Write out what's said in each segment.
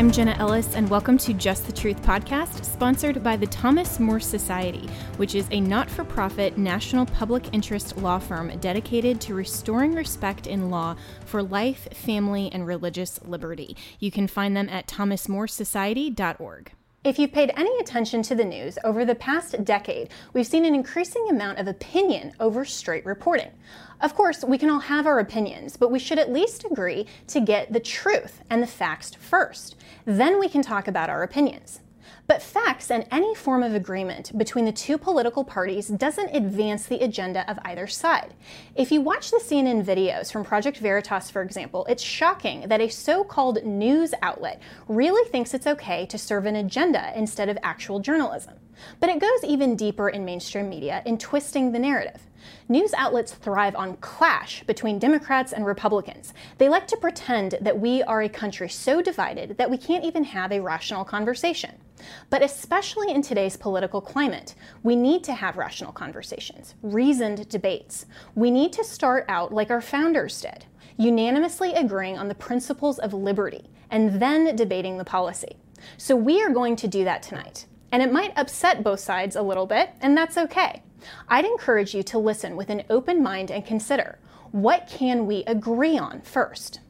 I'm Jenna Ellis, and welcome to Just the Truth podcast, sponsored by the Thomas More Society, which is a not for profit national public interest law firm dedicated to restoring respect in law for life, family, and religious liberty. You can find them at thomasmoresociety.org. If you've paid any attention to the news over the past decade, we've seen an increasing amount of opinion over straight reporting. Of course, we can all have our opinions, but we should at least agree to get the truth and the facts first. Then we can talk about our opinions. But facts and any form of agreement between the two political parties doesn't advance the agenda of either side. If you watch the CNN videos from Project Veritas, for example, it's shocking that a so called news outlet really thinks it's okay to serve an agenda instead of actual journalism. But it goes even deeper in mainstream media in twisting the narrative. News outlets thrive on clash between Democrats and Republicans. They like to pretend that we are a country so divided that we can't even have a rational conversation. But especially in today's political climate, we need to have rational conversations, reasoned debates. We need to start out like our founders did, unanimously agreeing on the principles of liberty and then debating the policy. So we are going to do that tonight. And it might upset both sides a little bit, and that's okay. I'd encourage you to listen with an open mind and consider what can we agree on first?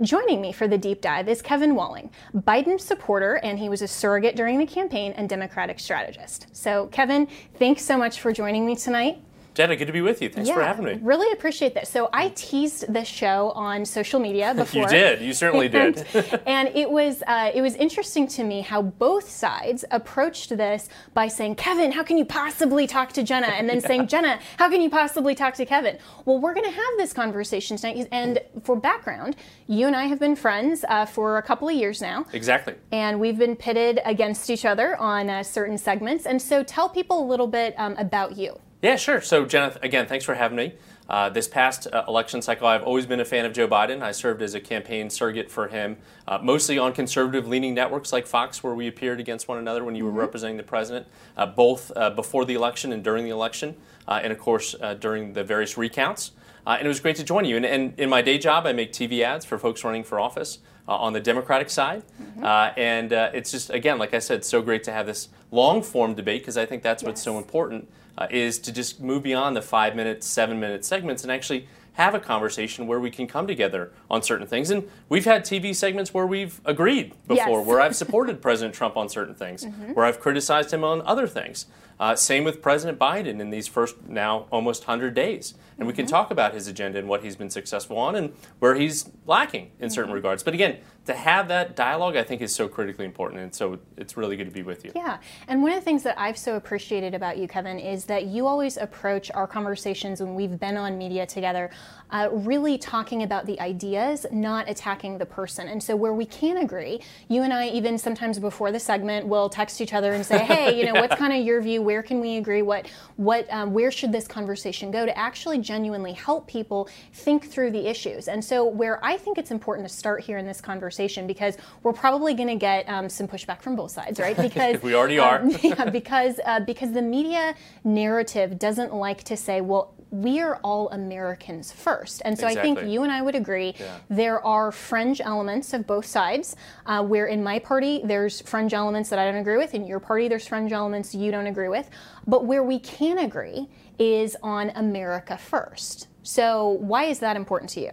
Joining me for the deep dive is Kevin Walling, Biden supporter, and he was a surrogate during the campaign and Democratic strategist. So, Kevin, thanks so much for joining me tonight. Jenna, good to be with you. Thanks yeah, for having me. Really appreciate this. So I teased this show on social media before. you did. You certainly and, did. and it was uh, it was interesting to me how both sides approached this by saying, "Kevin, how can you possibly talk to Jenna?" and then yeah. saying, "Jenna, how can you possibly talk to Kevin?" Well, we're going to have this conversation tonight. And for background, you and I have been friends uh, for a couple of years now. Exactly. And we've been pitted against each other on uh, certain segments. And so, tell people a little bit um, about you. Yeah, sure. So, Jenna, again, thanks for having me. Uh, this past uh, election cycle, I've always been a fan of Joe Biden. I served as a campaign surrogate for him, uh, mostly on conservative leaning networks like Fox, where we appeared against one another when you were mm-hmm. representing the president, uh, both uh, before the election and during the election, uh, and of course during the various recounts. And it was great to join you. And, and, in my day job, I make TV ads for folks running for office on the Democratic side. Mm-hmm. and it's just, again, like I said, so great to have this long form debate because I think that's yes. what's so important uh, is to just move beyond the five minute, seven minute segments and actually have a conversation where we can come together on certain things. And we've had TV segments where we've agreed before, yes. where I've supported President Trump on certain things, mm-hmm. where I've criticized him on other things. Uh, same with President Biden in these first now almost 100 days. And mm-hmm. we can mm-hmm. talk about his agenda and what he's been successful on and where he's lacking in certain mm-hmm. regards. But again, to have that dialogue, I think, is so critically important. And so it's really good to be with you. Yeah. And one of the things that I've so appreciated about you, Kevin, is that you always approach our conversations when we've been on media together, uh, really talking about the ideas, not attacking the person. And so where we can agree, you and I, even sometimes before the segment, will text each other and say, hey, you know, yeah. what's kind of your view? Where can we agree? What, what, um, where should this conversation go to actually genuinely help people think through the issues? And so where I think it's important to start here in this conversation because we're probably going to get um, some pushback from both sides, right? Because we already are. Um, yeah, because uh, because the media narrative doesn't like to say, well, we are all Americans first. And so exactly. I think you and I would agree yeah. there are fringe elements of both sides, uh, where in my party there's fringe elements that I don't agree with, in your party there's fringe elements you don't agree with. But where we can agree is on America first. So why is that important to you?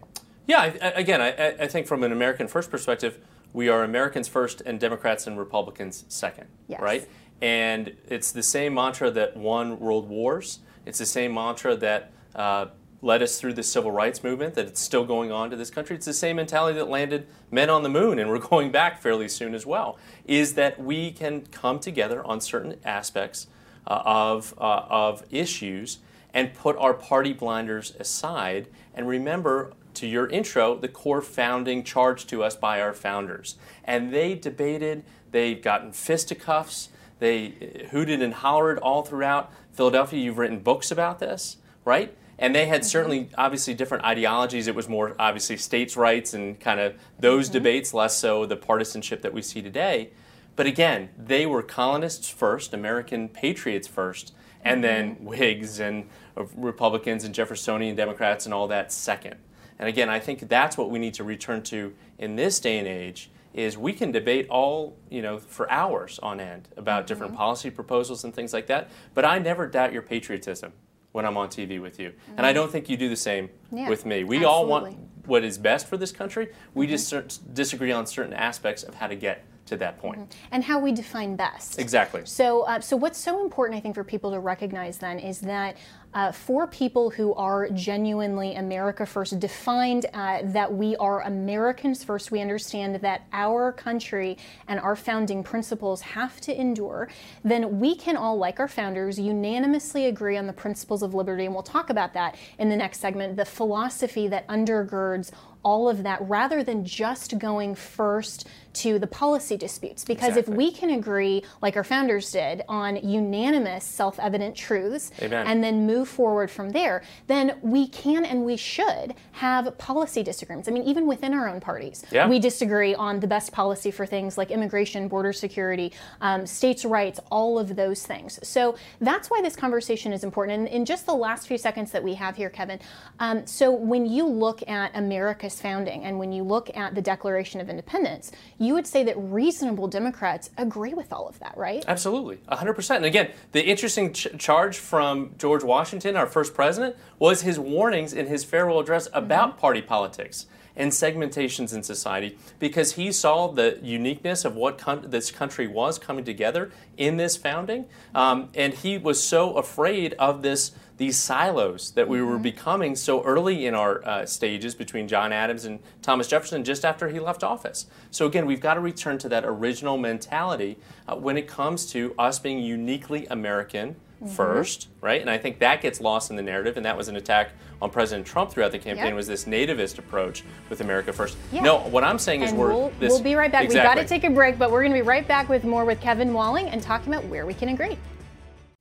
Yeah, I, again, I, I, think from an American first perspective, we are Americans first and Democrats and Republicans second, yes. right? And it's the same mantra that won world wars. It's the same mantra that uh, led us through the civil rights movement that it's still going on to this country. It's the same mentality that landed men on the moon, and we're going back fairly soon as well. Is that we can come together on certain aspects uh, of uh, of issues and put our party blinders aside and remember to your intro the core founding charge to us by our founders. And they debated, they've gotten fisticuffs, they hooted and hollered all throughout Philadelphia. You've written books about this, right? And they had certainly, obviously, different ideologies. It was more obviously states' rights and kind of those mm-hmm. debates, less so the partisanship that we see today. But again, they were colonists first, American patriots first, and then mm-hmm. Whigs and uh, Republicans and Jeffersonian Democrats and all that second. And again, I think that's what we need to return to in this day and age is we can debate all, you know, for hours on end about mm-hmm. different policy proposals and things like that, but I never doubt your patriotism when I'm on TV with you. Mm-hmm. And I don't think you do the same yeah, with me. We absolutely. all want what is best for this country. We mm-hmm. just disagree on certain aspects of how to get to that point. Mm-hmm. And how we define best. Exactly. So, uh, so what's so important, I think, for people to recognize then is that uh, for people who are genuinely America First, defined uh, that we are Americans first, we understand that our country and our founding principles have to endure, then we can all, like our founders, unanimously agree on the principles of liberty. And we'll talk about that in the next segment. The philosophy that undergirds all of that rather than just going first to the policy disputes. Because exactly. if we can agree, like our founders did, on unanimous self evident truths Amen. and then move forward from there, then we can and we should have policy disagreements. I mean, even within our own parties, yeah. we disagree on the best policy for things like immigration, border security, um, states' rights, all of those things. So that's why this conversation is important. And in just the last few seconds that we have here, Kevin, um, so when you look at America's founding and when you look at the Declaration of Independence, you would say that reasonable Democrats agree with all of that, right? Absolutely, 100%. And again, the interesting ch- charge from George Washington, our first president, was his warnings in his farewell address about mm-hmm. party politics and segmentations in society because he saw the uniqueness of what con- this country was coming together in this founding. Um, and he was so afraid of this these silos that we mm-hmm. were becoming so early in our uh, stages between John Adams and Thomas Jefferson just after he left office. So, again, we've got to return to that original mentality uh, when it comes to us being uniquely American. Mm-hmm. First, right, and I think that gets lost in the narrative, and that was an attack on President Trump throughout the campaign. Yep. Was this nativist approach with America First? Yeah. No, what I'm saying and is we're we'll, this, we'll be right back. Exactly. We've got to take a break, but we're going to be right back with more with Kevin Walling and talking about where we can agree.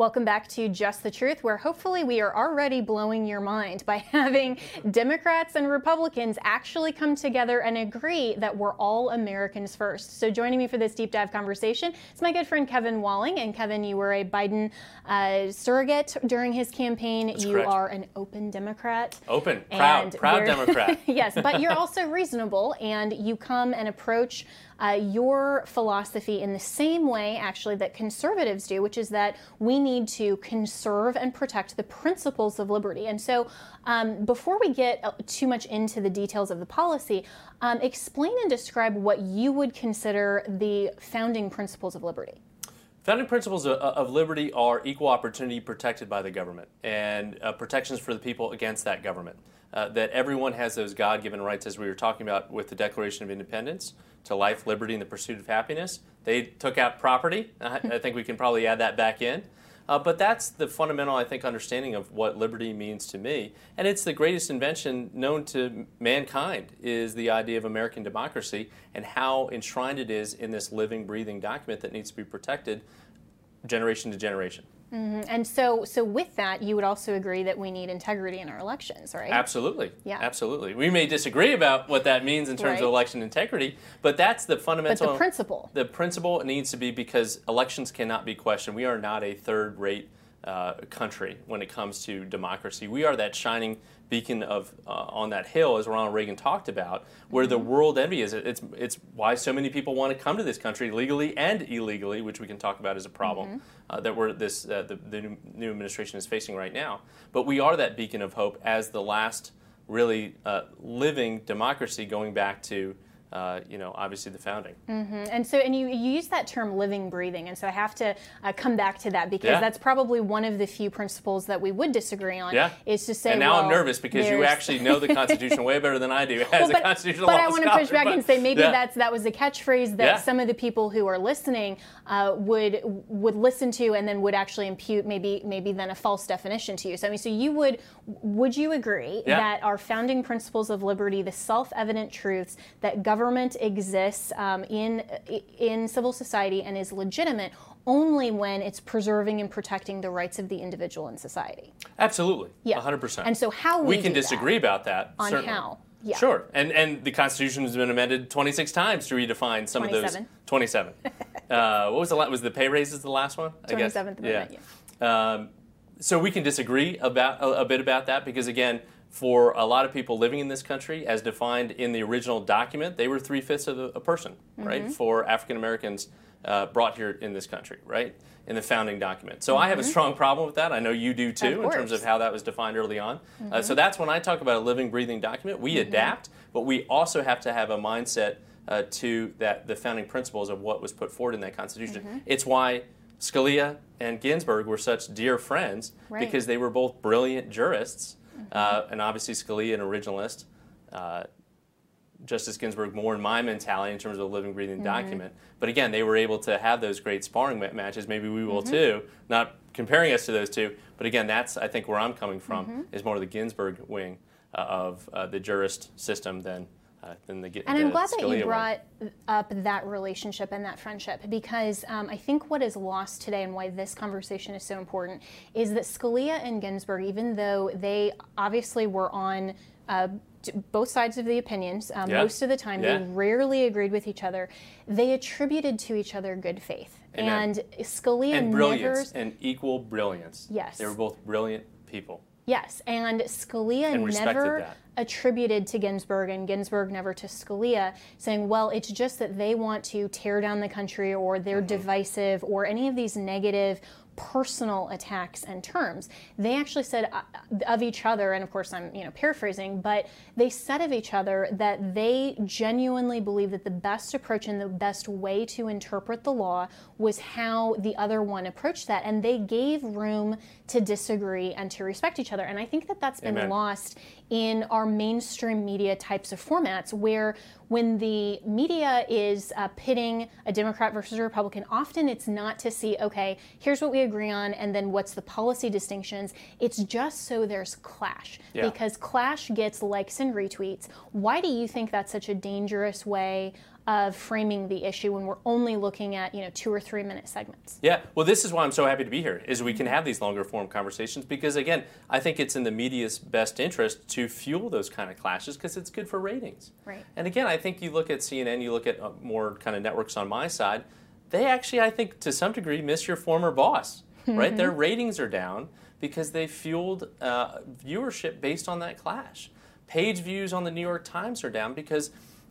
Welcome back to Just the Truth, where hopefully we are already blowing your mind by having Democrats and Republicans actually come together and agree that we're all Americans first. So, joining me for this deep dive conversation is my good friend Kevin Walling. And Kevin, you were a Biden uh, surrogate during his campaign. That's you correct. are an open Democrat. Open, proud, proud Democrat. yes, but you're also reasonable, and you come and approach uh, your philosophy in the same way, actually, that conservatives do, which is that we need to conserve and protect the principles of liberty. And so, um, before we get uh, too much into the details of the policy, um, explain and describe what you would consider the founding principles of liberty. Founding principles of, liberty are equal opportunity protected by the government and uh, protections for the people against that government. Uh, that everyone has those God given rights, as we were talking about with the Declaration of Independence, to life, liberty, and the pursuit of happiness. They took out property. I, I think we can probably add that back in. Uh, but that's the fundamental, I think, understanding of what liberty means to me. And it's the greatest invention known to mankind is the idea of American democracy and how enshrined it is in this living, breathing document that needs to be protected generation to generation. Mm-hmm. And so, so with that, you would also agree that we need integrity in our elections, right? Absolutely. Yeah. Absolutely. We may disagree about what that means in terms Right. of election integrity, but that's the fundamental. But the principle. The principle needs to be because elections cannot be questioned. We are not a third-rate uh, country when it comes to democracy. We are that shining beacon of uh, on that hill, as Ronald Reagan talked about, where the world envy is. It's it's why so many people want to come to this country legally and illegally, which we can talk about as a problem uh, that we're this uh, the, the new- new administration is facing right now. But we are that beacon of hope as the last really uh, living democracy going back to. Uh, you know, obviously the founding. And so, and you, you use that term living, breathing. And so I have to uh, come back to that because Yeah. that's probably one of the few principles that we would disagree on. Yeah. Is to say, and now I'm nervous because you actually know the Constitution way better than I do as Well, a but, constitutional but I want to push back but- and say maybe yeah. that's that was a catchphrase that Yeah. some of the people who are listening uh, would would listen to and then would actually impute maybe maybe then a false definition to you. So I mean, so you would would you agree that our founding principles of liberty, the self-evident truths that government exists um, in in civil society and is legitimate only when it's preserving and protecting the rights of the individual in society? Absolutely. Yeah. 100%. And so how we we can do disagree that about that. on certainly. how. Yeah. Sure. And and the Constitution has been amended 26 times to redefine some of those 27. uh, what was the last was the pay raises the last one? I guess. 27th Amendment, Yeah. Um, so we can disagree about a, a bit about that because again, for a lot of people living in this country, as defined in the original document, they were three fifths of a, person, right? Mm-hmm. For African Americans uh, brought here in this country, right? In the founding document. So I have a strong problem with that. I know you do too, Mm-hmm. In terms of how that was defined early on. Uh, so that's when I talk about a living, breathing document. We adapt, but we also have to have a mindset uh, to that the founding principles of what was put forward in that Constitution. It's why Scalia and Ginsburg were such dear friends Right. because they were both brilliant jurists, uh, and obviously Scalia an originalist. Uh, Justice Ginsburg more in my mentality in terms of a living, breathing Mm-hmm. document. But again, they were able to have those great sparring matches. Maybe we will Mm-hmm. too. Not comparing us to those two, but again, that's I think where I'm coming from Mm-hmm. is more of the Ginsburg wing uh, of uh, the jurist system than uh, than the. Gi- And the I'm glad that you brought up that relationship and that friendship because um, I think what is lost today and why this conversation is so important is that Scalia and Ginsburg, even though they obviously were on uh, both sides of the opinions um, Yeah. most of the time, Yeah. they rarely agreed with each other. They attributed to each other good faith. Amen. And Scalia and never. brilliance and equal brilliance. Yes. they were both brilliant people. Yes, and Scalia And never that. attributed to Ginsburg, and Ginsburg never to Scalia, saying, well, it's just that they want to tear down the country or they're Mm-hmm. divisive or any of these negative personal attacks and terms. They actually said uh, of each other, and of course I'm you know paraphrasing, but they said of each other that they genuinely believe that the best approach and the best way to interpret the law was how the other one approached that, and they gave room to disagree and to respect each other. And I think that that's been Amen. lost in our mainstream media types of formats where when the media is uh, pitting a Democrat versus a Republican, often it's not to see, okay, here's what we agree on, and then what's the policy distinctions. It's just so there's clash. Yeah. Because clash gets likes and retweets. Why do you think that's such a dangerous way of framing the issue when we're only looking at, you know, two or three minute segments? Yeah, well, this is why I'm so happy to be here. Is we can have these longer form conversations because again, I think it's in the media's best interest to fuel those kind of clashes because it's good for ratings. Right. And again, I think you look at CNN, you look at uh, more kind of networks on my side. They actually, I think, to some degree, miss your former boss. Right, their ratings are down because they fueled uh, viewership based on that clash. Page views on the New York Times are down because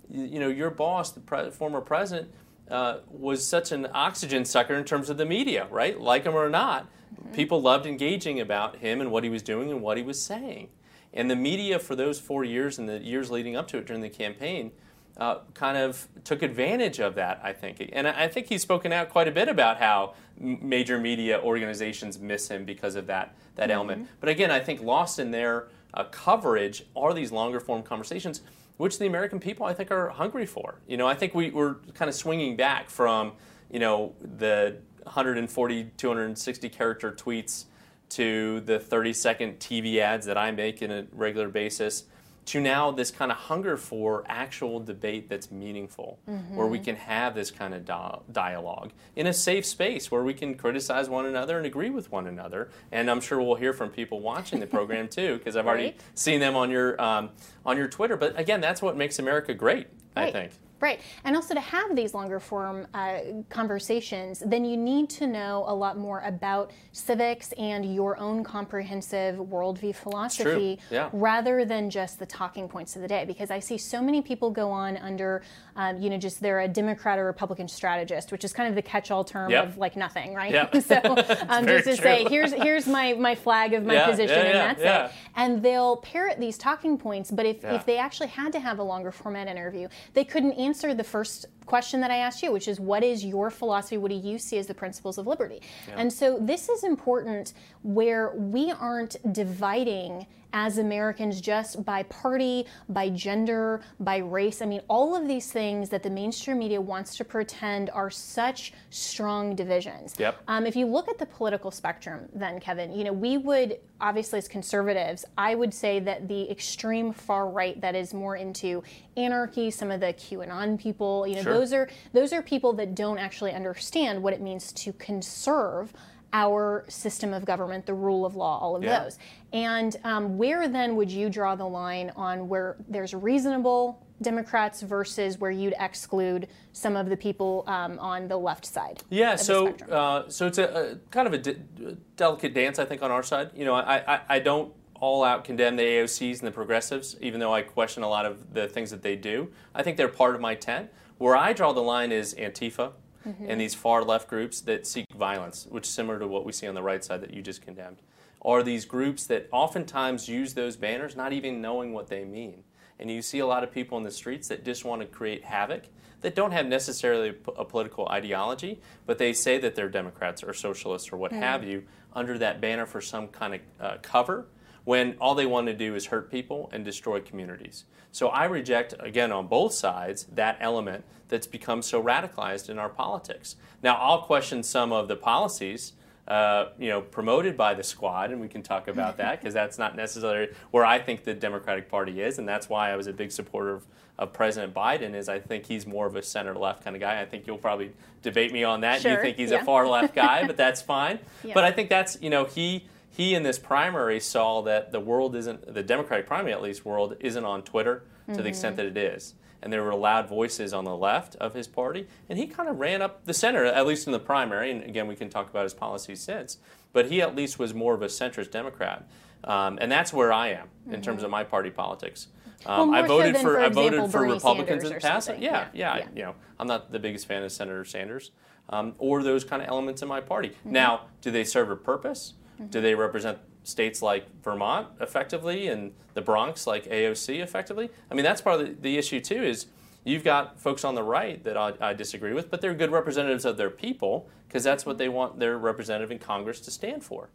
you know your boss, the pre- former president, uh, was such an oxygen sucker in terms of the media, right? Like him or not, people loved engaging about him and what he was doing and what he was saying. And the media for those four years and the years leading up to it during the campaign uh, kind of took advantage of that, I think. And I think he's spoken out quite a bit about how major media organizations miss him because of that, that element. But again, I think lost in their uh, coverage are these longer form conversations, which the American people, I think, are hungry for. You know, I think we, we're kind of swinging back from, you know, the 140, 260 character tweets to the 30 second TV ads that I make in a regular basis to now this kind of hunger for actual debate that's meaningful, mm-hmm. where we can have this kind of di- dialogue in a safe space where we can criticize one another and agree with one another. And I'm sure we'll hear from people watching the program too, because I've already seen them on your um, on your Twitter. But again, that's what makes America great. Right. I think. Right. And also to have these longer form uh, conversations, then you need to know a lot more about civics and your own comprehensive worldview philosophy yeah. rather than just the talking points of the day. Because I see so many people go on under, um, you know, just they're a Democrat or Republican strategist, which is kind of the catch all term yep. of like nothing, right? Yep. so um, just to true. say, here's, here's my, my flag of my yeah, position, yeah, and that's it. And they'll parrot these talking points, but if, if they actually had to have a longer format interview, they couldn't answer answer the first question that I asked you, which is what is your philosophy? What do you see as the principles of liberty? Yeah. And so this is important where we aren't dividing as Americans just by party, by gender, by race. I mean, all of these things that the mainstream media wants to pretend are such strong divisions. Yep. Um, if you look at the political spectrum, then, Kevin, you know, we would, obviously, as conservatives, I would say that the extreme far right that is more into anarchy, some of the QAnon people, you know, sure. those are those are people that don't actually understand what it means to conserve our system of government, the rule of law, all of yeah. those. And um, where then would you draw the line on where there's reasonable Democrats versus where you'd exclude some of the people um, on the left side? Yeah, so uh, so it's a, a, kind of a de- delicate dance, I think, on our side. You know, I, I, I don't all out condemn the AOCs and the progressives, even though I question a lot of the things that they do. I think they're part of my tent. Where I draw the line is Antifa mm-hmm. and these far left groups that seek violence, which is similar to what we see on the right side that you just condemned. Are these groups that oftentimes use those banners not even knowing what they mean. And you see a lot of people in the streets that just want to create havoc that don't have necessarily a political ideology, but they say that they're Democrats or socialists or what mm. have you under that banner for some kind of uh, cover when all they want to do is hurt people and destroy communities. So I reject, again, on both sides, that element that's become so radicalized in our politics. Now, I'll question some of the policies. Uh, you know, promoted by the squad, and we can talk about that because that's not necessarily where I think the Democratic Party is, and that's why I was a big supporter of, of President Biden. Is I think he's more of a center left kind of guy. I think you'll probably debate me on that. Sure, you think he's yeah. a far left guy, but that's fine. Yeah. But I think that's you know he he in this primary saw that the world isn't the Democratic primary at least world isn't on Twitter to mm-hmm. the extent that it is. And there were loud voices on the left of his party, and he kind of ran up the center, at least in the primary. And again, we can talk about his policies since, but he at least was more of a centrist Democrat, um, and that's where I am in mm-hmm. terms of my party politics. Um, well, I voted so for, for I example, voted for Bernie Republicans in the past. Yeah, yeah, yeah, yeah, You know, I'm not the biggest fan of Senator Sanders um, or those kind of elements in my party. Mm-hmm. Now, do they serve a purpose? Mm-hmm. Do they represent states like Vermont effectively and the Bronx like AOC effectively. I mean, that's part of the, the issue too. Is you've got folks on the right that I, I disagree with, but they're good representatives of their people because that's what they want their representative in Congress to stand for.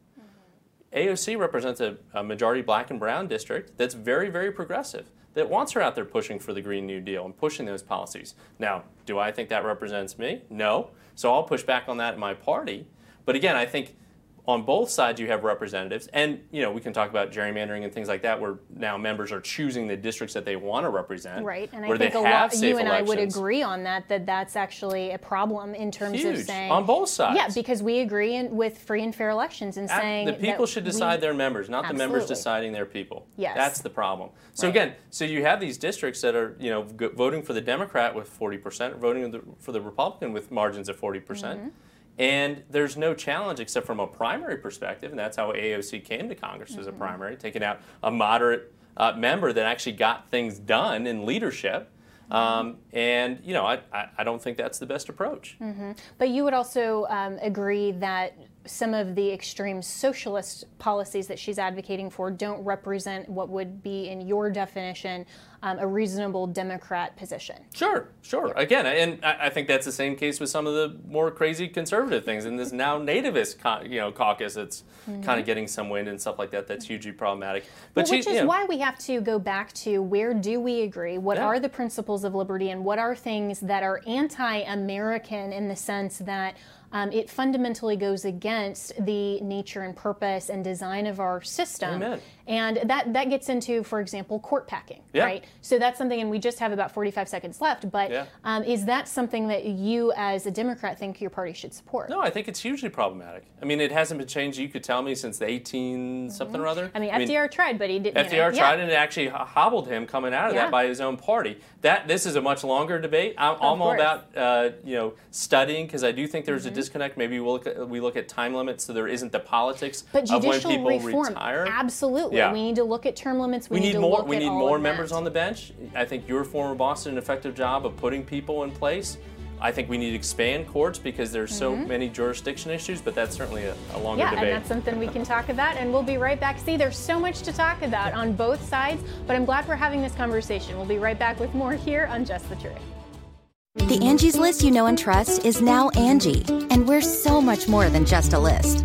AOC represents a, a majority black and brown district that's very, very progressive that wants her out there pushing for the Green New Deal and pushing those policies. Now, do I think that represents me? No. So I'll push back on that in my party. But again, I think on both sides you have representatives and you know we can talk about gerrymandering and things like that where now members are choosing the districts that they want to represent right and i think a lot you and elections. i would agree on that that that's actually a problem in terms Huge. of saying on both sides yeah because we agree in, with free and fair elections and saying the people should decide we, their members not absolutely. the members deciding their people yes that's the problem so right. again so you have these districts that are you know voting for the democrat with 40% voting for the republican with margins of 40% mm-hmm and there's no challenge except from a primary perspective, and that's how AOC came to Congress mm-hmm. as a mm-hmm. primary, taking out a moderate uh, member that actually got things done in leadership. Mm-hmm. Um, and you know, I, I, I, don't think that's the best approach. Mm-hmm. But you would also um, agree that some of the extreme socialist policies that she's advocating for don't represent what would be, in your definition, um, a reasonable Democrat position. Sure, sure. Yeah. Again, and I think that's the same case with some of the more crazy conservative things. And this now nativist, you know, caucus that's mm-hmm. kind of getting some wind and stuff like that. That's hugely problematic. But well, she, which is you know, why we have to go back to where do we agree? What yeah. are the principles of liberty, and what are things that are anti-American in the sense that um, it fundamentally goes against the nature and purpose and design of our system. Amen. And that, that gets into, for example, court packing, Yeah. right? So that's something, and we just have about 45 seconds left, but Yeah. um, is that something that you as a Democrat think your party should support? No, I think it's hugely problematic. I mean, it hasn't been changed. You could tell me since the 18 something or other. Mm-hmm. I mean, FDR tried, but he didn't. FDR you know, tried yeah. and it actually hobbled him coming out of that by his own party. That this is a much longer debate. I'm, I'm all about uh, you know studying because I do think there's Mm-hmm. a disconnect. Maybe we look at, we look at time limits so there isn't the politics But of when people reform, retire. absolutely. Yeah. We need to look at term limits. We, We need, need to more. look We at need all more of members that. on the bench. I think your former boss did an effective job of putting people in place. I think we need to expand courts because there's so many jurisdiction issues. But that's certainly a, a longer Mm-hmm. Yeah, and that's something we can talk about, and we'll be right back. See, there's so much to talk about on both sides, but I'm glad we're having this conversation. We'll be right back with more here on Just the Truth. The Angie's list you know and trust is now Angie, and we're so much more than just a list.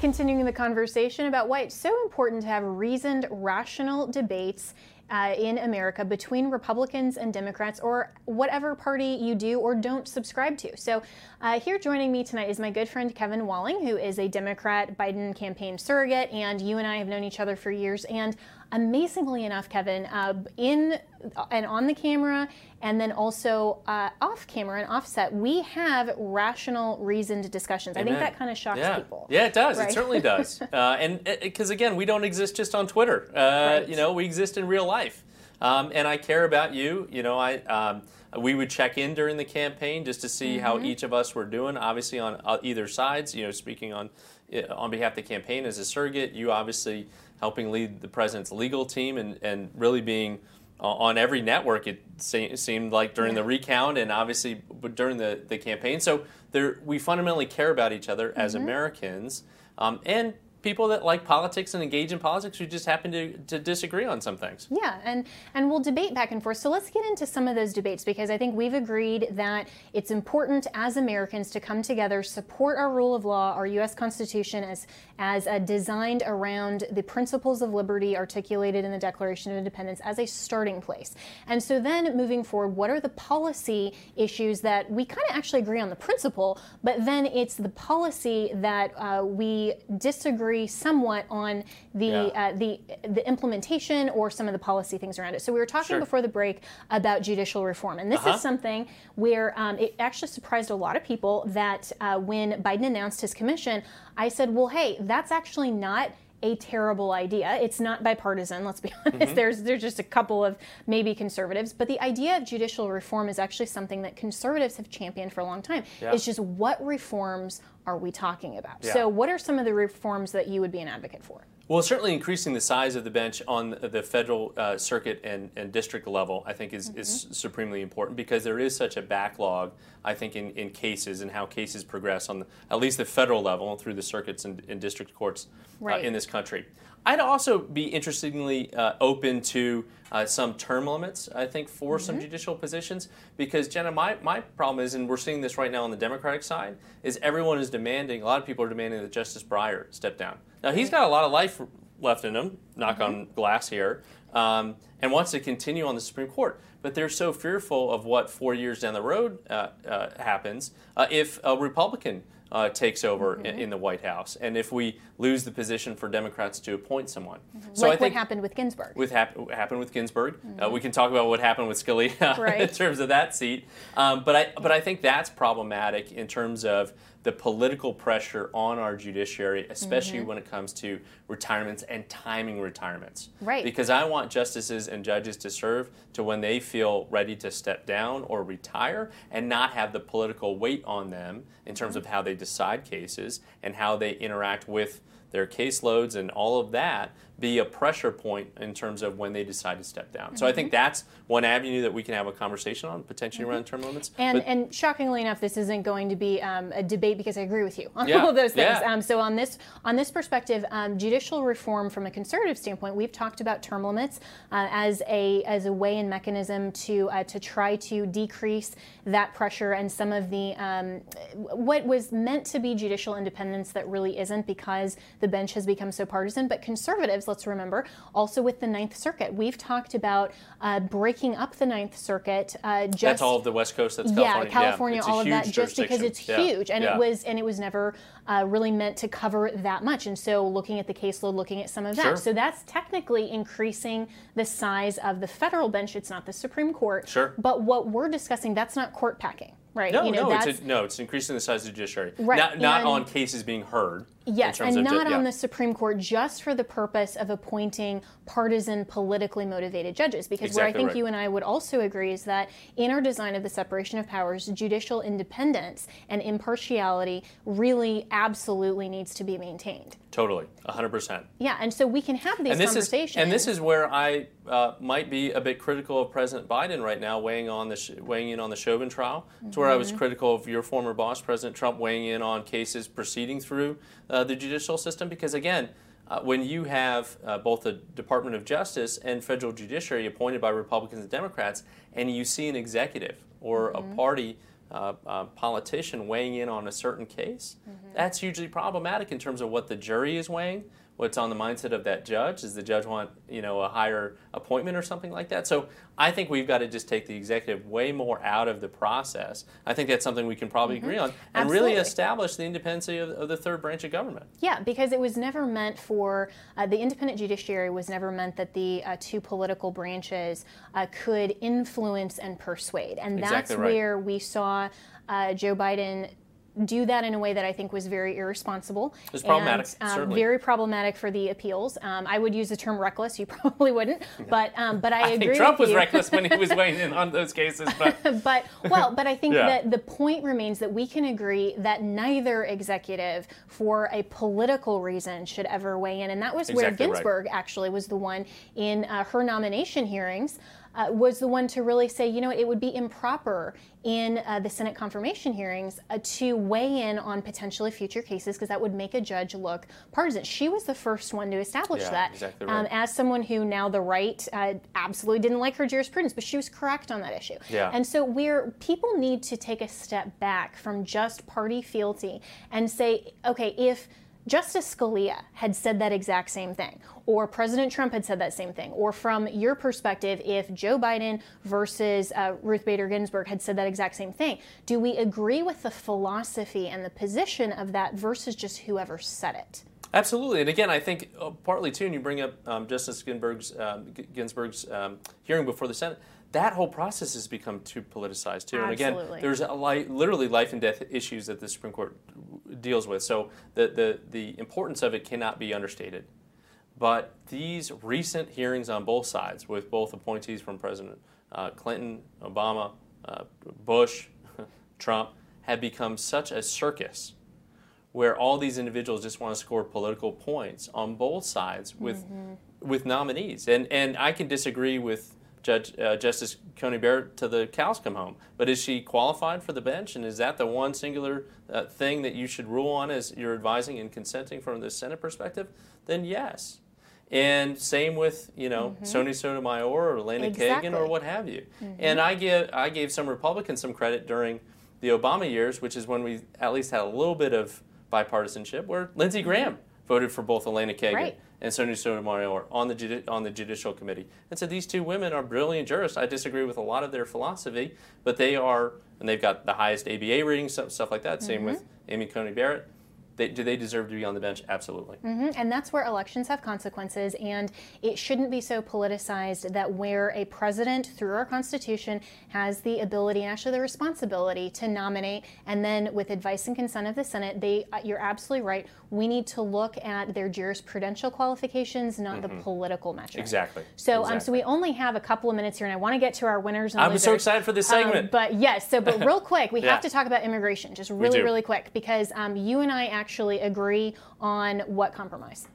Continuing the conversation about why it's so important to have reasoned, rational debates uh, in America between Republicans and Democrats, or whatever party you do or don't subscribe to. So, uh, here joining me tonight is my good friend Kevin Walling, who is a Democrat Biden campaign surrogate, and you and I have known each other for years. And amazingly enough, Kevin, uh, in and on the camera, and then also uh, off camera and offset, we have rational, reasoned discussions. I think that kind of shocks yeah. people. Yeah, it does. Right? It certainly does. uh, and because again, we don't exist just on Twitter. Uh, Right. You know, we exist in real life. Um, and I care about you. You know, I um, we would check in during the campaign just to see how each of us were doing. Obviously, on uh, either sides. You know, speaking on uh, on behalf of the campaign as a surrogate, you obviously helping lead the president's legal team and and really being uh, on every network it se- seemed like during the recount and obviously during the, the campaign. So there we fundamentally care about each other as americans um, and people that like politics and engage in politics who just happen to, to disagree on some things Yeah, and and we'll debate back and forth. So let's get into some of those debates because I think we've agreed that it's important as Americans to come together, support our rule of law, our U.S. Constitution as as uh, designed around the principles of liberty articulated in the Declaration of Independence as a starting place. And so then moving forward, what are the policy issues that we kind of actually agree on the principle, but then it's the policy that uh, we disagree somewhat on the Yeah. uh, the the implementation or some of the policy things around it. So we were talking Sure. before the break about judicial reform, and this Uh-huh. is something where um, it actually surprised a lot of people that uh, when Biden announced his commission, I said, "Well, hey, that's actually not." A terrible idea. It's not bipartisan. Let's be honest. Mm-hmm. There's there's just a couple of maybe conservatives, but the idea of judicial reform is actually something that conservatives have championed for a long time. Yeah. It's just what reforms are we talking about? Yeah. So, what are some of the reforms that you would be an advocate for? Well, certainly increasing the size of the bench on the federal uh, circuit and, and district level, I think, is, is supremely important because there is such a backlog, I think, in, in cases and how cases progress on the, at least the federal level and through the circuits and, and district courts Right. uh, in this country. I'd also be interestingly uh, open to uh, some term limits, I think, for some judicial positions. Because, Jenna, my, my problem is, and we're seeing this right now on the Democratic side, is everyone is demanding, a lot of people are demanding that Justice Breyer step down. Now, he's got a lot of life left in him, knock on glass here, um, and wants to continue on the Supreme Court. But they're so fearful of what four years down the road uh, uh, happens uh, if a Republican uh, takes over Mm-hmm. in, in the White House, and if we lose the position for Democrats to appoint someone. So Mm-hmm. like I think what happened with Ginsburg. with hap- happened with Ginsburg. Uh, we can talk about what happened with Scalia in terms of that seat. Um, but I but I think that's problematic in terms of the political pressure on our judiciary, especially Mm-hmm. when it comes to retirements and timing retirements. Right. Because I want justices and judges to serve to when they feel ready to step down or retire and not have the political weight on them in terms Mm-hmm. of how they decide cases and how they interact with their caseloads and all of that be a pressure point in terms of when they decide to step down. So I Mm-hmm. think that's one avenue that we can have a conversation on, potentially around term limits. Mm-hmm. And, and shockingly enough, this isn't going to be um, a debate because I agree with you on Yeah, all of those things. yeah. Um, so on this on this perspective, um, judicial reform from a conservative standpoint, we've talked about term limits uh, as a as a way and mechanism to uh, to try to decrease that pressure and some of the um, what was meant to be judicial independence that really isn't because the bench has become so partisan. But conservatives, let's remember, also with the Ninth Circuit, we've talked about uh, breaking up the Ninth Circuit. Uh, just that's all of the West Coast. That's California. yeah, California. A all of that, just because it's. Yeah, huge, and yeah. it was and it was never uh, really meant to cover that much. And so, looking at the caseload, looking at some of that, Sure. so that's technically increasing the size of the federal bench. It's not the Supreme Court, Sure. But what we're discussing, that's not court packing, right? No, you know, no, it's a, no, it's increasing the size of the judiciary. Right, Not, not and- on cases being heard. Yes, and of ju- not yeah. on the Supreme Court just for the purpose of appointing partisan, politically motivated judges. Because where I think right. you and I would also agree is that in our design of the separation of powers, judicial independence and impartiality really absolutely needs to be maintained. Totally, 100%. Yeah, and so we can have these and this conversations. is and this is where I uh, might be a bit critical of President Biden right now, weighing on the sh- weighing in on the Chauvin trial. It's where I was Mm-hmm. critical of your former boss, President Trump, weighing in on cases proceeding through uh, the judicial system. Because again, uh, when you have uh, both the Department of Justice and federal judiciary appointed by Republicans and Democrats, and you see an executive or Mm-hmm. a party. Uh, uh, politician weighing in on a certain case, Mm-hmm. that's hugely problematic in terms of what the jury is weighing, what's on the mindset of that judge. Does the judge want you know a higher appointment or something like that? So I think we've got to just take the executive way more out of the process. I think that's something we can probably agree on, and really establish the independency of, of the third branch of government. Yeah, because it was never meant for uh, the independent judiciary was never meant that the uh, two political branches uh, could influence and persuade, and that's Exactly right. where we saw uh, Joe Biden. Do that in a way that I think was very irresponsible. was problematic, and, um, certainly. very problematic for the appeals. Um, I would use the term reckless. You probably wouldn't, but um, but I, I agree. think Trump was you. reckless when he was weighing in on those cases, but but well, but I think Yeah. that the point remains that we can agree that neither executive, for a political reason, should ever weigh in, and that was where Exactly right. Ginsburg actually was the one in uh, her nomination hearings. Uh, was the one to really say, you know, it would be improper in uh, the Senate confirmation hearings uh, to weigh in on potentially future cases because that would make a judge look partisan. She was the first one to establish Yeah, that. exactly Um, as someone who now the right uh, absolutely didn't like her jurisprudence, but she was correct on that issue. Yeah. And so we're people need to take a step back from just party fealty and say, okay, if Justice Scalia had said that exact same thing, or President Trump had said that same thing, or from your perspective, if Joe Biden versus uh, Ruth Bader Ginsburg had said that exact same thing, do we agree with the philosophy and the position of that versus just whoever said it? Absolutely, and again, I think uh, partly too, and you bring up um, Justice Ginsburg's, um, Ginsburg's um, hearing before the Senate. That whole process has become too politicized too, and again, there's a li- literally life and death issues that the Supreme Court deals with. So the, the the importance of it cannot be understated. But these recent hearings on both sides, with both appointees from President uh, Clinton, Obama, uh, Bush, Trump, have become such a circus where all these individuals just want to score political points on both sides with with nominees. And and I can disagree with Judge uh, Justice Coney Barrett to the cows come home, but is she qualified for the bench? And is that the one singular uh, thing that you should rule on as you're advising and consenting from the Senate perspective? Then yes. And same with you know Sonia Sotomayor or Elena Kagan or what have you. And I give I gave some Republicans some credit during the Obama years, which is when we at least had a little bit of bipartisanship, where Lindsey Graham voted for both Elena Kagan Right. and Sonia Sotomayor on the judi- on the Judicial Committee, and so these two women are brilliant jurists. I disagree with a lot of their philosophy, but they are, and they've got the highest ABA ratings, stuff, stuff like that. Same with Amy Coney Barrett. They, do they deserve to be on the bench? Absolutely. Mhm, And that's where elections have consequences, and it shouldn't be so politicized that where a president, through our Constitution, has the ability and actually the responsibility to nominate, and then with advice and consent of the Senate, they, uh, you're absolutely right. We need to look at their jurisprudential qualifications, not the political metrics. Mm-hmm. Exactly. So, um, so we only have a couple of minutes here, and I want to get to our winners I'm losers. so excited for this Um, segment. but yes, so but real quick, we Yeah. have to talk about immigration, just really, really quick, because um, you and I actually agree on what compromise.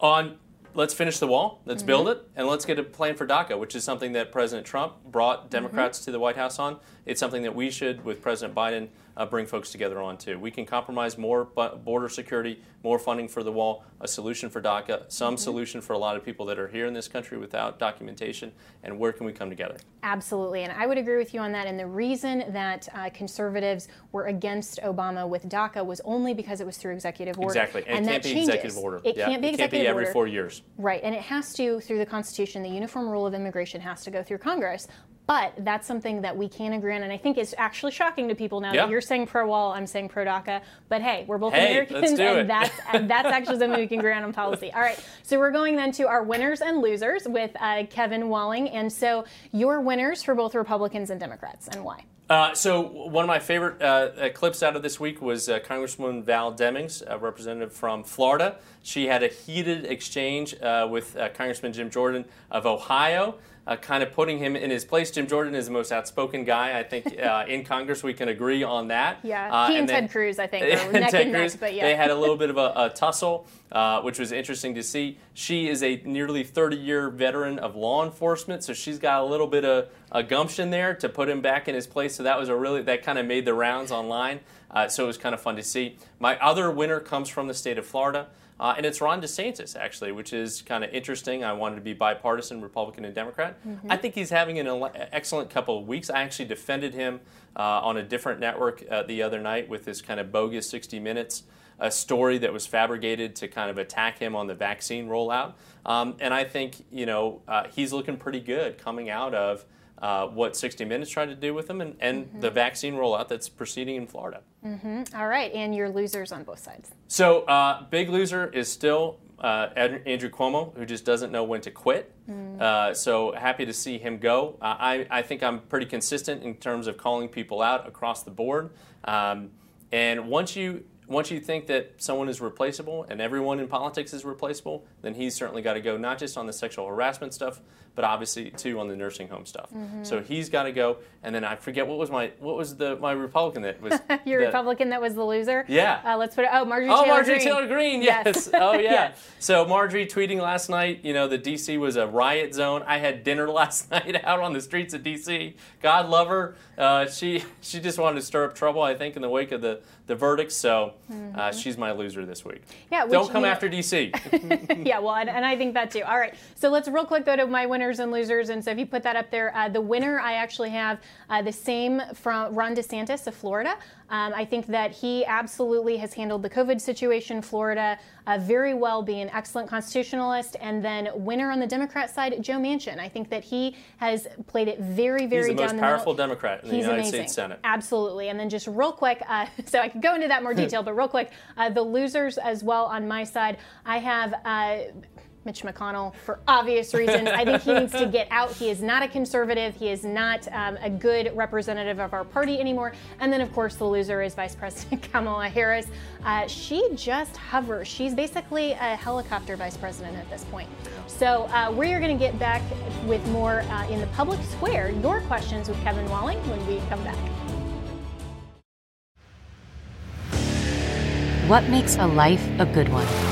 on let's finish the wall, let's mm-hmm. build it, and let's get a plan for DACA, which is something that President Trump brought Democrats mm-hmm. to the White House on. It's something that we should, with President Biden, uh, bring folks together on too. We can compromise more border security, more funding for the wall, a solution for DACA, some mm-hmm. solution for a lot of people that are here in this country without documentation, and where can we come together? Absolutely, and I would agree with you on that. And the reason that uh, conservatives were against Obama with DACA was only because it was through executive order. Exactly, and, and it can't be changes. executive order. It yeah. can't be it executive can't be every order. four years. Right, and it has to through the Constitution. The Uniform Rule of Immigration has to go through Congress. But that's something that we can agree on, and I think it's actually shocking to people now yeah. that you're saying pro wall, I'm saying pro DACA. But hey, we're both hey, Americans, and that's and that's actually something we can agree on on policy. All right, so we're going then to our winners and losers with uh, Kevin Walling, and so your winners for both Republicans and Democrats, and why? Uh, so one of my favorite uh, uh clips out of this week was uh, Congresswoman Val Demings, a representative from Florida. She had a heated exchange uh, with uh, Congressman Jim Jordan of Ohio uh, kind of putting him in his place. Jim Jordan is the most outspoken guy, I think, uh, in Congress. We can agree on that. Yeah, uh, he and, and then, Ted Cruz, I think, are neck Ted and Cruz, neck, but yeah. They had a little bit of a, a tussle, uh, which was interesting to see. She is a nearly 30-year veteran of law enforcement, so she's got a little bit of a gumption there to put him back in his place. So that was a really, that kind of made the rounds online. Uh, so it was kind of fun to see. My other winner comes from the state of Florida. Uh, and it's Ron DeSantis, actually, which is kind of interesting. I wanted to be bipartisan, Republican and Democrat. Mm-hmm. I think he's having an ele- excellent couple of weeks. I actually defended him uh, on a different network uh, the other night with this kind of bogus 60 Minutes a story that was fabricated to kind of attack him on the vaccine rollout. Um, and I think, you know, uh, he's looking pretty good coming out of uh, what 60 Minutes tried to do with them and, and mm-hmm. the vaccine rollout that's proceeding in Florida. Mm-hmm. All right, and your losers on both sides. So, uh, big loser is still uh, Andrew Cuomo, who just doesn't know when to quit. Mm. Uh, so happy to see him go. Uh, I, I think I'm pretty consistent in terms of calling people out across the board. Um, and once you once you think that someone is replaceable and everyone in politics is replaceable, then he's certainly got to go, not just on the sexual harassment stuff, but obviously too on the nursing home stuff. Mm-hmm. So he's got to go. And then I forget what was my what was the my Republican that was your Republican that was the loser. Yeah. Uh, let's put it. Oh, Marjorie. Oh, Taylor Marjorie Greene. Taylor Greene. Yes. oh yeah. yes. So Marjorie tweeting last night. You know, the DC was a riot zone. I had dinner last night out on the streets of DC. God love her. Uh, she she just wanted to stir up trouble. I think in the wake of the the verdict. So uh, mm-hmm. uh, she's my loser this week. Yeah. Don't come after DC. yeah. Well, and, and I think that too. All right. So let's real quick go to my winners and losers and so if you put that up there, uh, the winner I actually have uh, the same from Ron DeSantis of Florida. Um, I think that he absolutely has handled the COVID situation, Florida, uh, very well, being an excellent constitutionalist. And then winner on the Democrat side, Joe Manchin. I think that he has played it very, very He's the most powerful Democrat in He's the United amazing. States Senate. Absolutely. And then just real quick, uh, so I could go into that more detail, but real quick, uh, the losers as well on my side, I have uh, Mitch McConnell for obvious reasons. I think he needs to get out. He is not a conservative. He is not um, a good representative of our party anymore. And then, of course, the loser is Vice President Kamala Harris. Uh, she just hovers. She's basically a helicopter vice president at this point. So uh, we are going to get back with more uh, in the public square. Your questions with Kevin Walling when we come back. What makes a life a good one?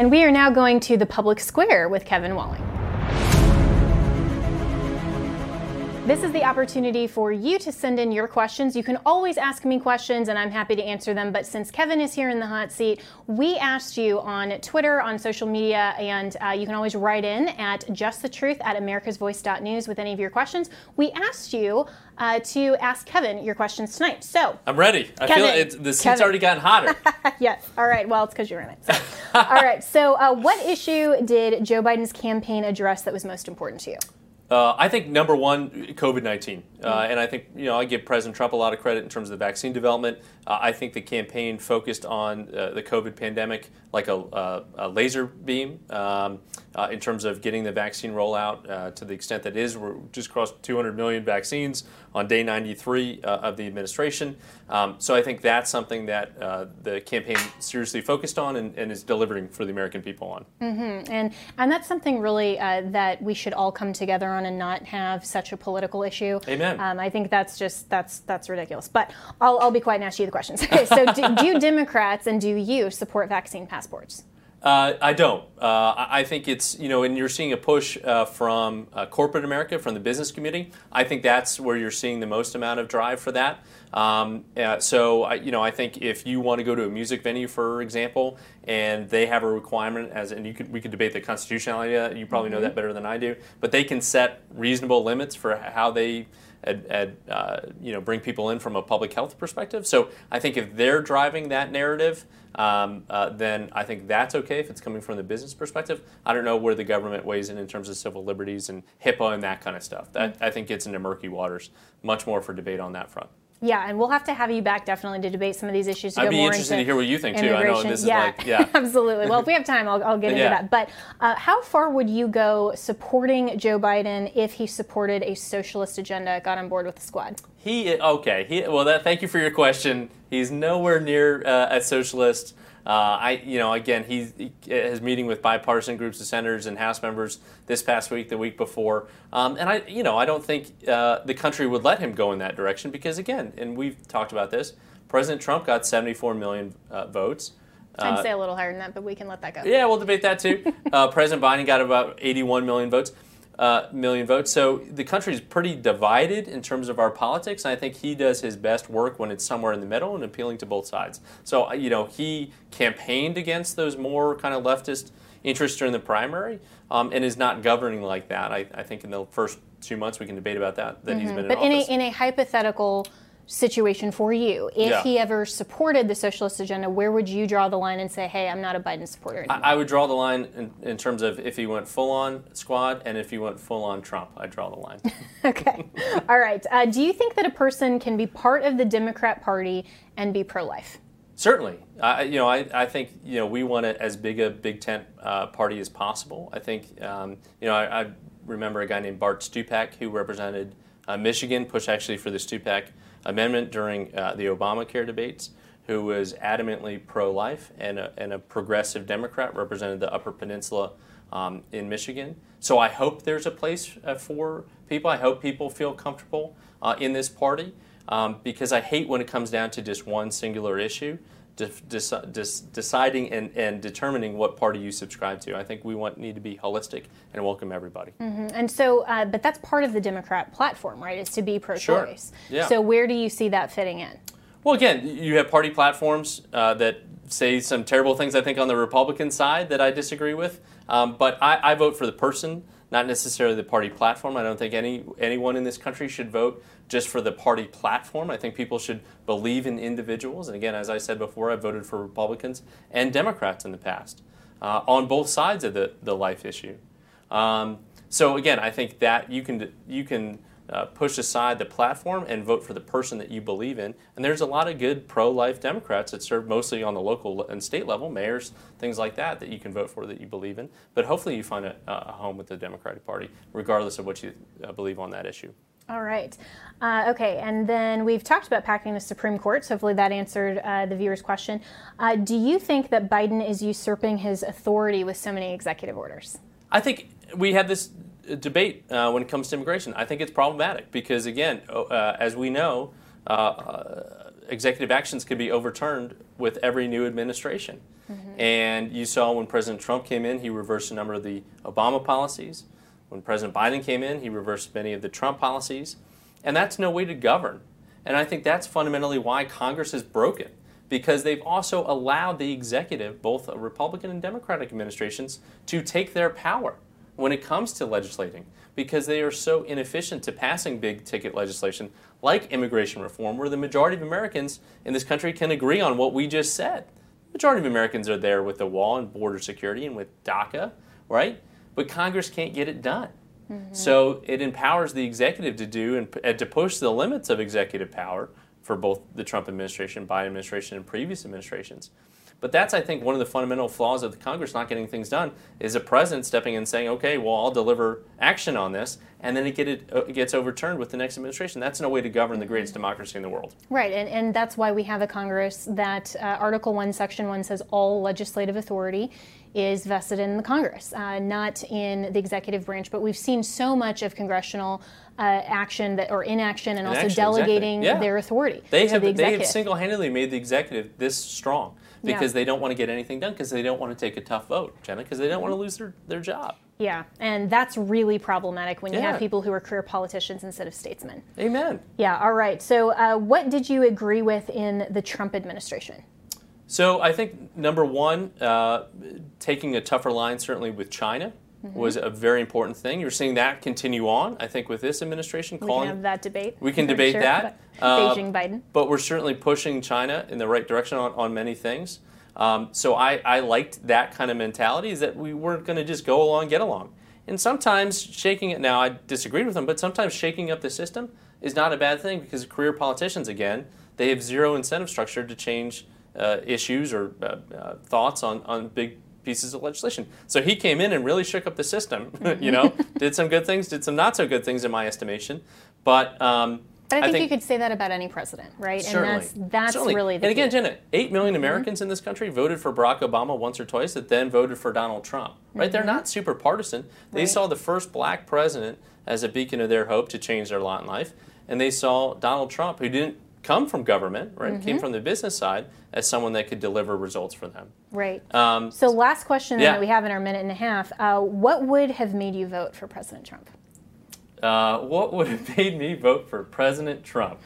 And we are now going to the public square with Kevin Walling. This is the opportunity for you to send in your questions. You can always ask me questions and I'm happy to answer them. But since Kevin is here in the hot seat, we asked you on Twitter, on social media, and uh, you can always write in at justthetruth at americasvoice.news with any of your questions. We asked you uh, to ask Kevin your questions tonight. So I'm ready. I Kevin, feel it's, the seat's Kevin. already gotten hotter. yes. All right. Well, it's because you're in it. So. All right. So, uh, what issue did Joe Biden's campaign address that was most important to you? Uh, I think number one, COVID 19. Uh, and I think, you know, I give President Trump a lot of credit in terms of the vaccine development. Uh, I think the campaign focused on uh, the COVID pandemic like a, uh, a laser beam um, uh, in terms of getting the vaccine rollout to the extent that is. We're just crossed 200 million vaccines on day 93 of the administration. Um, so I think that's something that the campaign seriously focused on and, and, is delivering for the American people on. Mm-hmm. And, and that's something really that we should all come together on and not have such a political issue. Amen. Um, I think that's just that's that's ridiculous. But I'll, I'll be quiet and ask you the questions. So do, do Democrats and do you support vaccine passports? Uh, I don't. Uh, I think it's, you know, and you're seeing a push uh, from uh, corporate America, from the business community. I think that's where you're seeing the most amount of drive for that. Um, so, I, you know, I think if you want to go to a music venue, for example, and they have a requirement, as and you could, we could debate the constitutionality. Of that. You probably mm-hmm. know that better than I do. But they can set reasonable limits for how they Ad, ad, uh, you know, bring people in from a public health perspective. So I think if they're driving that narrative, um, uh, then I think that's okay if it's coming from the business perspective. I don't know where the government weighs in in terms of civil liberties and HIPAA and that kind of stuff. That I think gets into murky waters. Much more for debate on that front. Yeah, and we'll have to have you back definitely to debate some of these issues. I'd be interested to hear what you think too. I know this is yeah, like, yeah, absolutely. Well, if we have time, I'll, I'll get into yeah. that. But uh, how far would you go supporting Joe Biden if he supported a socialist agenda, got on board with the squad? He okay. He well, that, thank you for your question. He's nowhere near uh, a socialist. Uh, I, you know, again, he, he is meeting with bipartisan groups of senators and House members this past week, the week before, um, and I, you know, I don't think uh, the country would let him go in that direction because, again, and we've talked about this, President Trump got 74 million uh, votes. I'd say a little higher than that, but we can let that go. Yeah, we'll debate that too. Uh, President Biden got about 81 million votes uh, million votes. So the country is pretty divided in terms of our politics. And I think he does his best work when it's somewhere in the middle and appealing to both sides. So, uh, you know, he campaigned against those more kind of leftist interests during the primary um, and is not governing like that. I, I, think in the first two months we can debate about that, that mm-hmm. he's been in but in a, in a hypothetical situation for you. If yeah. he ever supported the socialist agenda, where would you draw the line and say, hey, I'm not a Biden supporter anymore? I, I would draw the line in, in, terms of if he went full on squad and if he went full on Trump. I'd draw the line. okay. All right. Uh, do you think that a person can be part of the Democrat Party and be pro life? Certainly. I, you know, I, I think, you know, we want a, as big a big tent uh, party as possible. I think, um, you know, I, I, remember a guy named Bart Stupak who represented uh, Michigan, pushed actually for the Stupak amendment during uh, the Obamacare debates, who was adamantly pro life and a, and a progressive Democrat, represented the Upper Peninsula um, in Michigan. So I hope there's a place uh, for people. I hope people feel comfortable uh, in this party um, because I hate when it comes down to just one singular issue deciding and, and determining what party you subscribe to. I think we want need to be holistic and welcome everybody. Mm-hmm. And so, uh, but that's part of the Democrat platform, right? Is to be pro-choice. Sure. Yeah. So where do you see that fitting in? Well, again, you have party platforms uh, that say some terrible things. I think on the Republican side that I disagree with, um, but I, I vote for the person not necessarily the party platform. I don't think any anyone in this country should vote just for the party platform. I think people should believe in individuals. And again, as I said before, I've voted for Republicans and Democrats in the past uh, on both sides of the, the life issue. Um, so again, I think that you can you can uh, push aside the platform and vote for the person that you believe in. And there's a lot of good pro-life Democrats that serve mostly on the local and state level, mayors, things like that, that you can vote for that you believe in. But hopefully, you find a, a home with the Democratic Party, regardless of what you uh, believe on that issue. All right. Uh, okay, and then we've talked about packing the Supreme Court, so hopefully that answered uh, the viewer's question. Uh, do you think that Biden is usurping his authority with so many executive orders? I think we have this debate uh, when it comes to immigration. I think it's problematic because, again, uh, as we know, uh, uh, executive actions can be overturned with every new administration. Mm-hmm. And you saw when President Trump came in, he reversed a number of the Obama policies. When President Biden came in, he reversed many of the Trump policies. And that's no way to govern. And I think that's fundamentally why Congress is broken because they've also allowed the executive, both Republican and Democratic administrations, to take their power when it comes to legislating because they are so inefficient to passing big ticket legislation like immigration reform, where the majority of Americans in this country can agree on what we just said. The majority of Americans are there with the wall and border security and with DACA, right? But Congress can't get it done. Mm-hmm. So it empowers the executive to do and, and to push the limits of executive power for both the Trump administration, Biden administration, and previous administrations. But that's, I think, one of the fundamental flaws of the Congress not getting things done is a president stepping in and saying, okay, well, I'll deliver action on this, and then it, get it, uh, it gets overturned with the next administration. That's no way to govern the greatest democracy in the world. Right, and, and that's why we have a Congress that uh, Article 1, Section 1 says all legislative authority is vested in the Congress, uh, not in the executive branch. But we've seen so much of congressional uh, action that, or inaction and Inaction, also delegating exactly. Yeah. their authority They to have the they have single-handedly made the executive this strong Yeah. because they don't want to get anything done because they don't want to take a tough vote, Jenna, because they don't want to lose their, their job. yeah, and that's really problematic when you Yeah. have people who are career politicians instead of statesmen. Amen. Yeah, all right. So, uh, what did you agree with in the Trump administration? So I think number one, uh, taking a tougher line certainly with China Mm-hmm. was a very important thing. You're seeing that continue on. I think with this administration, We calling can have that debate. We can debate sure, that. but Uh, Beijing, Biden. but we're certainly pushing China in the right direction on, on many things. Um, so I, I liked that kind of mentality is that we weren't going to just go along, get along. And sometimes shaking it now, I disagreed with them, but sometimes shaking up the system is not a bad thing because career politicians, again, they have zero incentive structure to change issues or uh, uh, thoughts on, on big pieces of legislation. So he came in and really shook up the system, you know, did some good things, did some not so good things in my estimation. But um, But I think, you could say that about any president, right? Certainly. And that's that's Certainly. really the And again. Mm-hmm. Jenna, 8 million Americans in this country voted for Barack Obama once or twice that then voted for Donald Trump. Right? They're not super partisan. They Mm-hmm. Right. saw the first black president as a beacon of their hope to change their lot in life. And they saw Donald Trump, who didn't come from government, right? Mm-hmm. Came from the business side, as someone that could deliver results for them. Right. Um, so, last question yeah. that we have in our minute and a half: uh, What would have made you vote for President Trump? Uh, what would have made me vote for President Trump?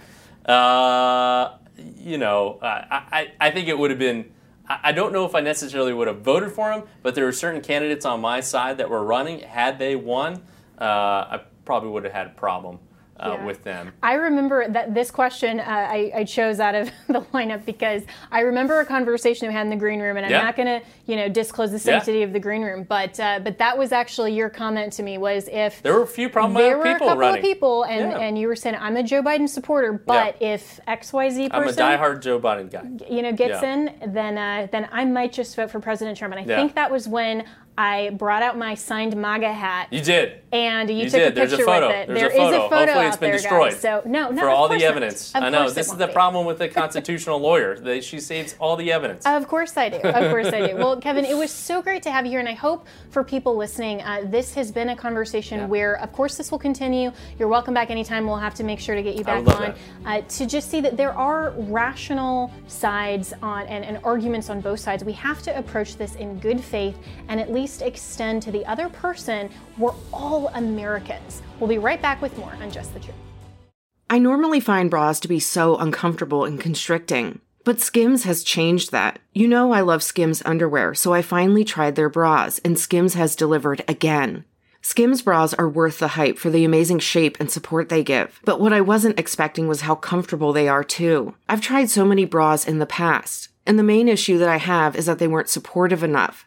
Uh, you know, I, I, I think it would have been. I I don't know if I necessarily would have voted for him, but there were certain candidates on my side that were running. Had they won, uh, I probably would have had a problem uh, Yeah. with them. I remember that this question uh, I, I chose out of the lineup because I remember a conversation we had in the green room, and I'm Yeah. not going to, you know, disclose the Yeah. sanctity of the green room, but uh, but that was actually your comment to me was if There were a few problematic there were people a couple running. of people, and, Yeah. and you were saying I'm a Joe Biden supporter, but if X Y Z I'm a person, diehard Joe Biden guy. you know, gets Yeah. in, then uh, then I might just vote for President Trump. And I Yeah. think that was when I brought out my signed MAGA hat. You did. and you, You took did. a There's a picture photo. with it. There's There a is photo. a photo Hopefully it's been there, destroyed. guys. So no, no, for all the evidence. I know this is the be. problem with the constitutional lawyer. They, she saves all the evidence. Of course I do. Of course I do. Well, Kevin, it was so great to have you here, and I hope for people listening, uh, this has been a conversation Yeah. where, of course, this will continue. You're welcome back anytime. We'll have to make sure to get you back on uh, to just see that there are rational sides on and, and arguments on both sides. We have to approach this in good faith and at least extend to the other person we're all Americans. We'll be right back with more on Just the Truth. I normally find bras to be so uncomfortable and constricting, but Skims has changed that. You know, I love Skims underwear, so I finally tried their bras, and Skims has delivered again. Skims bras are worth the hype for the amazing shape and support they give, but what I wasn't expecting was how comfortable they are too. I've tried so many bras in the past, and the main issue that I have is that they weren't supportive enough,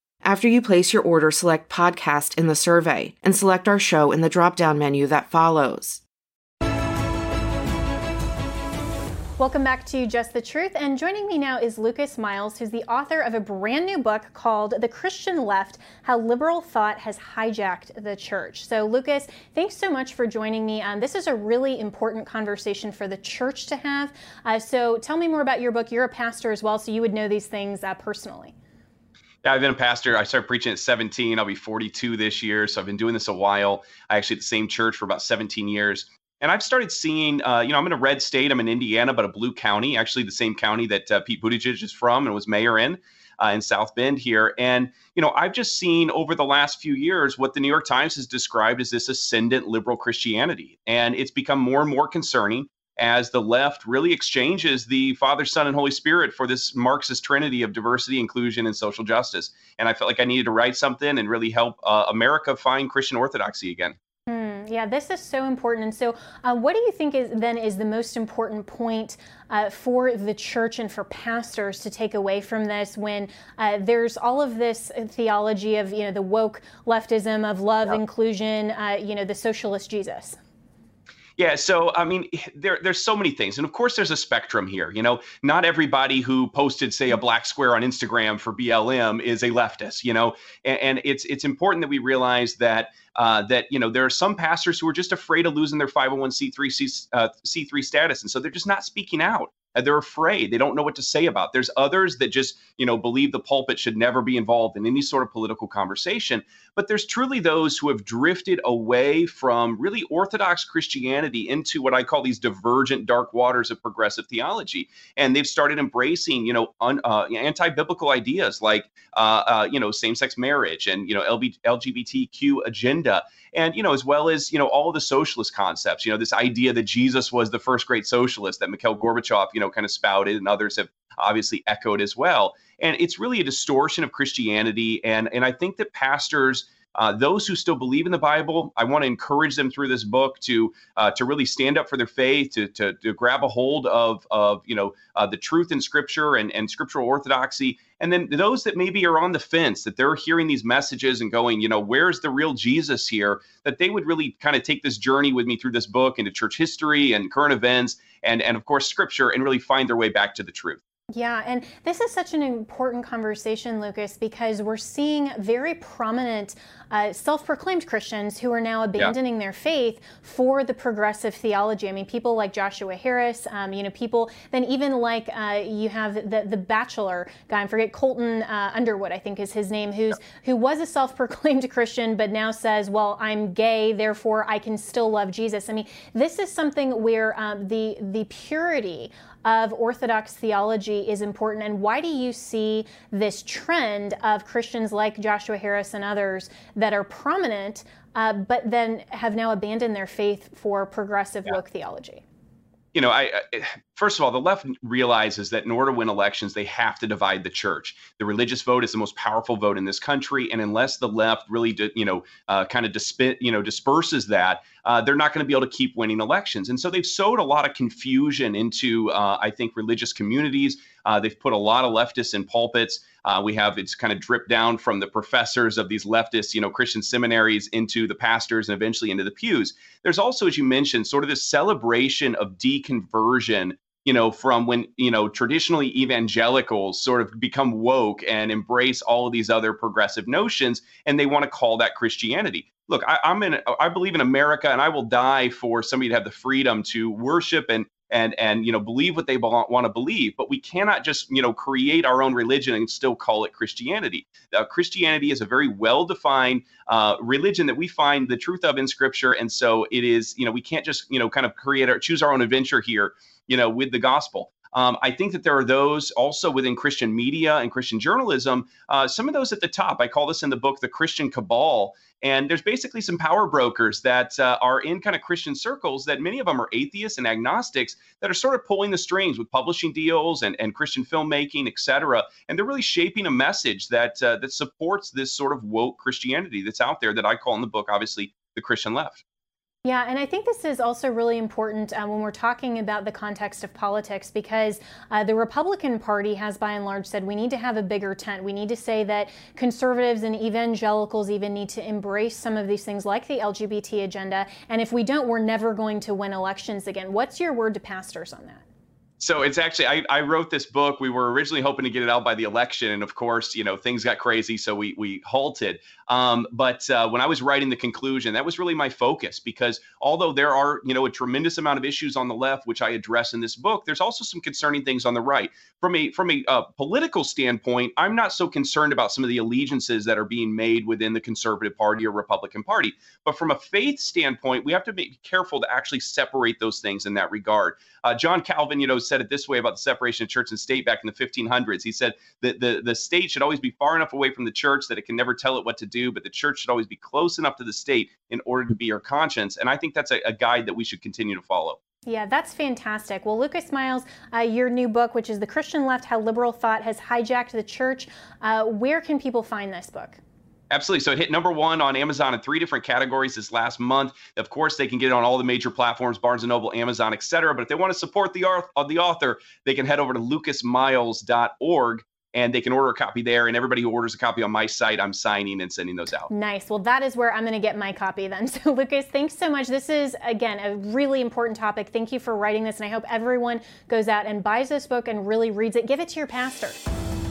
After you place your order, select podcast in the survey and select our show in the drop down menu that follows. Welcome back to Just the Truth. And joining me now is Lucas Miles, who's the author of a brand new book called The Christian Left How Liberal Thought Has Hijacked the Church. So, Lucas, thanks so much for joining me. Um, this is a really important conversation for the church to have. Uh, so, tell me more about your book. You're a pastor as well, so you would know these things uh, personally. Yeah, I've been a pastor. I started preaching at 17. I'll be 42 this year. So I've been doing this a while. I actually at the same church for about 17 years. And I've started seeing, uh, you know, I'm in a red state. I'm in Indiana, but a blue county, actually the same county that uh, Pete Buttigieg is from and was mayor in. uh, in South Bend here. And, you know, I've just seen over the last few years what the New York Times has described as this ascendant liberal Christianity. And it's become more and more concerning as the left really exchanges the Father, Son, and Holy Spirit for this Marxist trinity of diversity, inclusion, and social justice. And I felt like I needed to write something and really help uh, America find Christian orthodoxy again. Hmm, yeah, this is so important. And so, uh, what do you think is then is the most important point uh, for the church and for pastors to take away from this when uh, there's all of this theology of you know the woke leftism of love, inclusion, uh, you know the socialist Jesus? Yeah, so I mean, there there's so many things, and of course, there's a spectrum here. You know, not everybody who posted, say, a black square on Instagram for BLM is a leftist. You know, and, and it's it's important that we realize that uh, that you know there are some pastors who are just afraid of losing their 501c3 C, uh, C3 status, and so they're just not speaking out they're afraid. They don't know what to say about there's others that just you know believe the pulpit should never be involved in any sort of political conversation. But there's truly those who have drifted away from really orthodox christianity into what i call these divergent dark waters of progressive theology. And they've started embracing you know un, uh, anti-biblical ideas like uh, uh, you know same-sex marriage and you know LB, lgbtq agenda. And you know as well as you know all the socialist concepts you know this idea that jesus was the first great socialist that mikhail gorbachev you know kind of spouted and others have obviously echoed as well. And it's really a distortion of christianity and and i think that pastors uh, those who still believe in the Bible, I want to encourage them through this book to uh, to really stand up for their faith, to to, to grab a hold of of you know uh, the truth in Scripture and and scriptural orthodoxy, and then those that maybe are on the fence that they're hearing these messages and going, you know, where's the real Jesus here? That they would really kind of take this journey with me through this book into church history and current events and and of course Scripture and really find their way back to the truth. Yeah, and this is such an important conversation, Lucas, because we're seeing very prominent uh, self proclaimed Christians who are now abandoning yeah. their faith for the progressive theology. I mean, people like Joshua Harris, um, you know, people, then even like uh, you have the, the Bachelor guy, I forget, Colton uh, Underwood, I think is his name, who's yeah. who was a self proclaimed Christian, but now says, well, I'm gay, therefore I can still love Jesus. I mean, this is something where um, the, the purity of Orthodox theology is important? And why do you see this trend of Christians like Joshua Harris and others that are prominent, uh, but then have now abandoned their faith for progressive yeah. woke theology? You know, I, I, first of all, the left realizes that in order to win elections, they have to divide the church. The religious vote is the most powerful vote in this country, and unless the left really, you know, uh, kind of disp- you know, disperses that, uh, they're not going to be able to keep winning elections. And so they've sowed a lot of confusion into, uh, I think, religious communities. Uh, they've put a lot of leftists in pulpits. Uh, we have it's kind of dripped down from the professors of these leftist, you know, Christian seminaries into the pastors and eventually into the pews. There's also, as you mentioned, sort of this celebration of deconversion you know, from when, you know, traditionally evangelicals sort of become woke and embrace all of these other progressive notions, and they want to call that Christianity. Look, I, am in, I believe in America, and I will die for somebody to have the freedom to worship and and and you know believe what they want to believe but we cannot just you know create our own religion and still call it christianity. Uh, christianity is a very well defined uh, religion that we find the truth of in scripture and so it is you know we can't just you know kind of create or choose our own adventure here you know with the gospel um, I think that there are those also within Christian media and Christian journalism, uh, some of those at the top. I call this in the book the Christian cabal. And there's basically some power brokers that uh, are in kind of Christian circles that many of them are atheists and agnostics that are sort of pulling the strings with publishing deals and, and Christian filmmaking, et cetera. And they're really shaping a message that uh, that supports this sort of woke Christianity that's out there that I call in the book, obviously, the Christian left. Yeah, and I think this is also really important uh, when we're talking about the context of politics because uh, the Republican Party has by and large said we need to have a bigger tent. We need to say that conservatives and evangelicals even need to embrace some of these things like the LGBT agenda. And if we don't, we're never going to win elections again. What's your word to pastors on that? So it's actually I, I wrote this book. We were originally hoping to get it out by the election and of course you know things got crazy so we we halted. Um, but uh, when i was writing the conclusion that was really my focus because although there are you know a tremendous amount of issues on the left which i address in this book there's also some concerning things on the right. From a from a uh, political standpoint i'm not so concerned about some of the allegiances that are being made within the conservative party or republican party. But from a faith standpoint we have to be careful to actually separate those things in that regard. Uh, john calvin you know said it this way about the separation of church and state back in the 1500s. He said that the, the state should always be far enough away from the church that it can never tell it what to do, but the church should always be close enough to the state in order to be your conscience. And I think that's a, a guide that we should continue to follow. Yeah, that's fantastic. Well, Lucas Miles, uh, your new book, which is The Christian Left How Liberal Thought Has Hijacked the Church, uh, where can people find this book? Absolutely. So it hit number one on Amazon in three different categories this last month. Of course, they can get it on all the major platforms, Barnes & Noble, Amazon, etc. But if they want to support the, art, uh, the author, they can head over to lucasmiles.org and they can order a copy there. And everybody who orders a copy on my site, I'm signing and sending those out. Nice. Well, that is where I'm going to get my copy then. So, Lucas, thanks so much. This is, again, a really important topic. Thank you for writing this. And I hope everyone goes out and buys this book and really reads it. Give it to your pastor.